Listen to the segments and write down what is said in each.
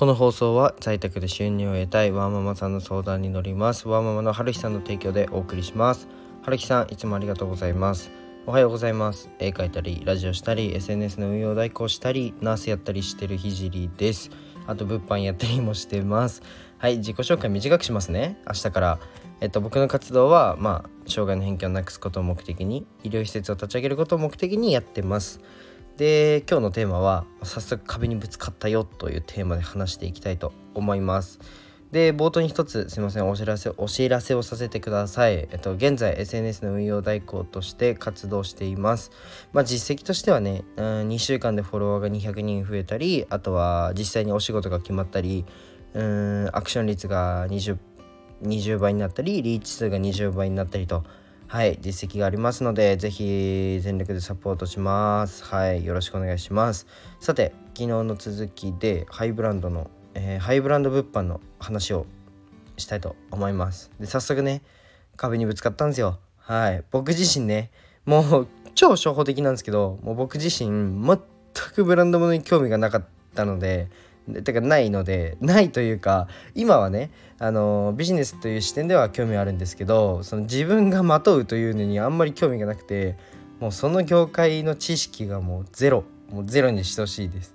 この放送は在宅で収入を得たいワーママさんの相談に乗ります。ワーママの春日さんの提供でお送りします。春日さんいつもありがとうございます。おはようございます。絵描いたりラジオしたり SNS の運用代行したりナースやったりしてるひじりです。あと物販やったりもしてます。はい自己紹介短くしますね。明日から。えっと僕の活動はまあ障害の偏見をなくすことを目的に医療施設を立ち上げることを目的にやってます。で今日のテーマは早速壁にぶつかったよというテーマで話していきたいと思いますで冒頭に一つすいませんお知らせお知らせをさせてください。えっと現在 SNS の運用代行として活動しています。まあ実績としてはね、うん、2週間でフォロワーが200人増えたり、あとは実際にお仕事が決まったり、うんアクション率が 20, 20倍になったり、リーチ数が20倍になったりと。はい、実績がありますので、ぜひ全力でサポートします。はい、よろしくお願いします。さて、昨日の続きでハイブランドのえー、ハイブランド物販の話をしたいと思いますで早速ね壁にぶつかったんですよはい僕自身ねもう超初歩的なんですけどもう僕自身全くブランド物に興味がなかったのでてかないのでないというか今はねあのビジネスという視点では興味あるんですけどその自分がまとうというのにあんまり興味がなくてもうその業界の知識がもうゼロもうゼロにしてほしいです。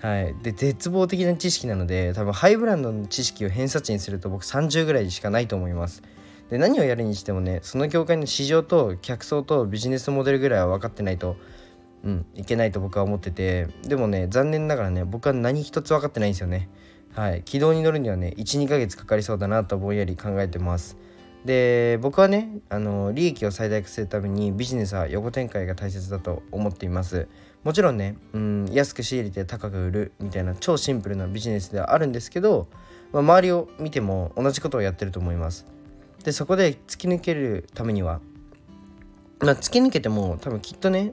はい、で絶望的な知識なので多分ハイブランドの知識を偏差値にすると僕30ぐらいしかないと思います。で何をやるにしてもねその業界の市場と客層とビジネスモデルぐらいは分かってないとうん。いけないと僕は思ってて。でもね残念ながらね僕は何一つ分かってないんですよね。はい。軌道に乗るにはね12ヶ月かかりそうだなとぼんやり考えてます。で僕はねあの利益を最大化するためにビジネスは横展開が大切だと思っています。もちろんね、うん、安く仕入れて高く売るみたいな超シンプルなビジネスではあるんですけど、まあ、周りを見ても同じことをやってると思います。でそこで突き抜けるためには、まあ、突き抜けても多分きっとね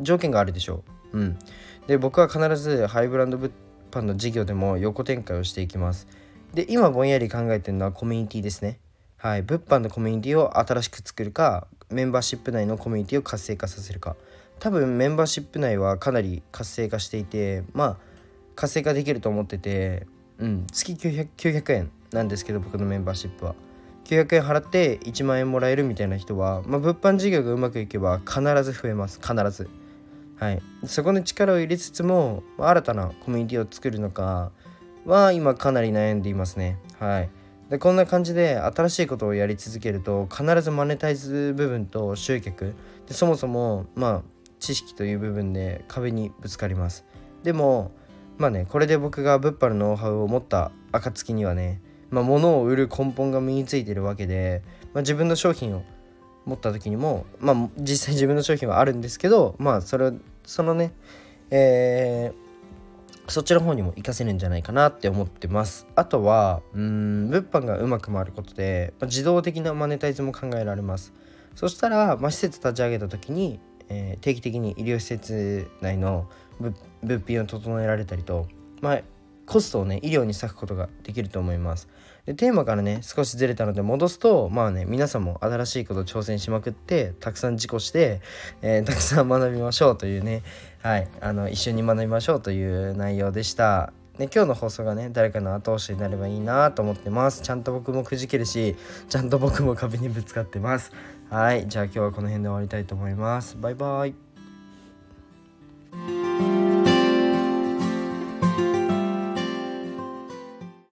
条件があるでしょう。うん。で僕は必ずハイブランド物販の事業でも横展開をしていきます。で今ぼんやり考えてるのはコミュニティですね。はい。物販のコミュニティを新しく作るかメンバーシップ内のコミュニティを活性化させるか。多分メンバーシップ内はかなり活性化していてまあ活性化できると思ってて、うん、月 900, 900円なんですけど僕のメンバーシップは。900円払って1万円もらえるみたいな人は、まあ、物販事業がうまくいけば必ず増えます。必ず。はい。そこに力を入れつつも新たなコミュニティを作るのかは今かなり悩んでいますね。はい。でこんな感じで新しいことをやり続けると必ずマネタイズ部分と集客。でそもそもまあ知識という部分で壁にぶつかります。でもまあねこれで僕が物販のノウハウを持った暁にはねまあ、物を売る根本が身についてるわけで、まあ、自分の商品を持った時にもまあ実際自分の商品はあるんですけどまあそれそのねえー、そっちの方にも活かせるんじゃないかなって思ってます。あとはうん物販がうまく回ることで、まあ、自動的なマネタイズも考えられます。そしたら、まあ、施設立ち上げた時にえー、定期的に医療施設内の物品を整えられたりと、まあ、コストをね医療に割くことができると思います。でテーマからね少しずれたので戻すとまあね皆さんも新しいことを挑戦しまくってたくさん事故して、えー、たくさん学びましょうというねはいあの一緒に学びましょうという内容でした。で今日の放送がね誰かの後押しになればいいなと思ってます。ちゃんと僕もくじけるしちゃんと僕も壁にぶつかってます。はいじゃあ今日はこの辺で終わりたいと思います。バイバイ。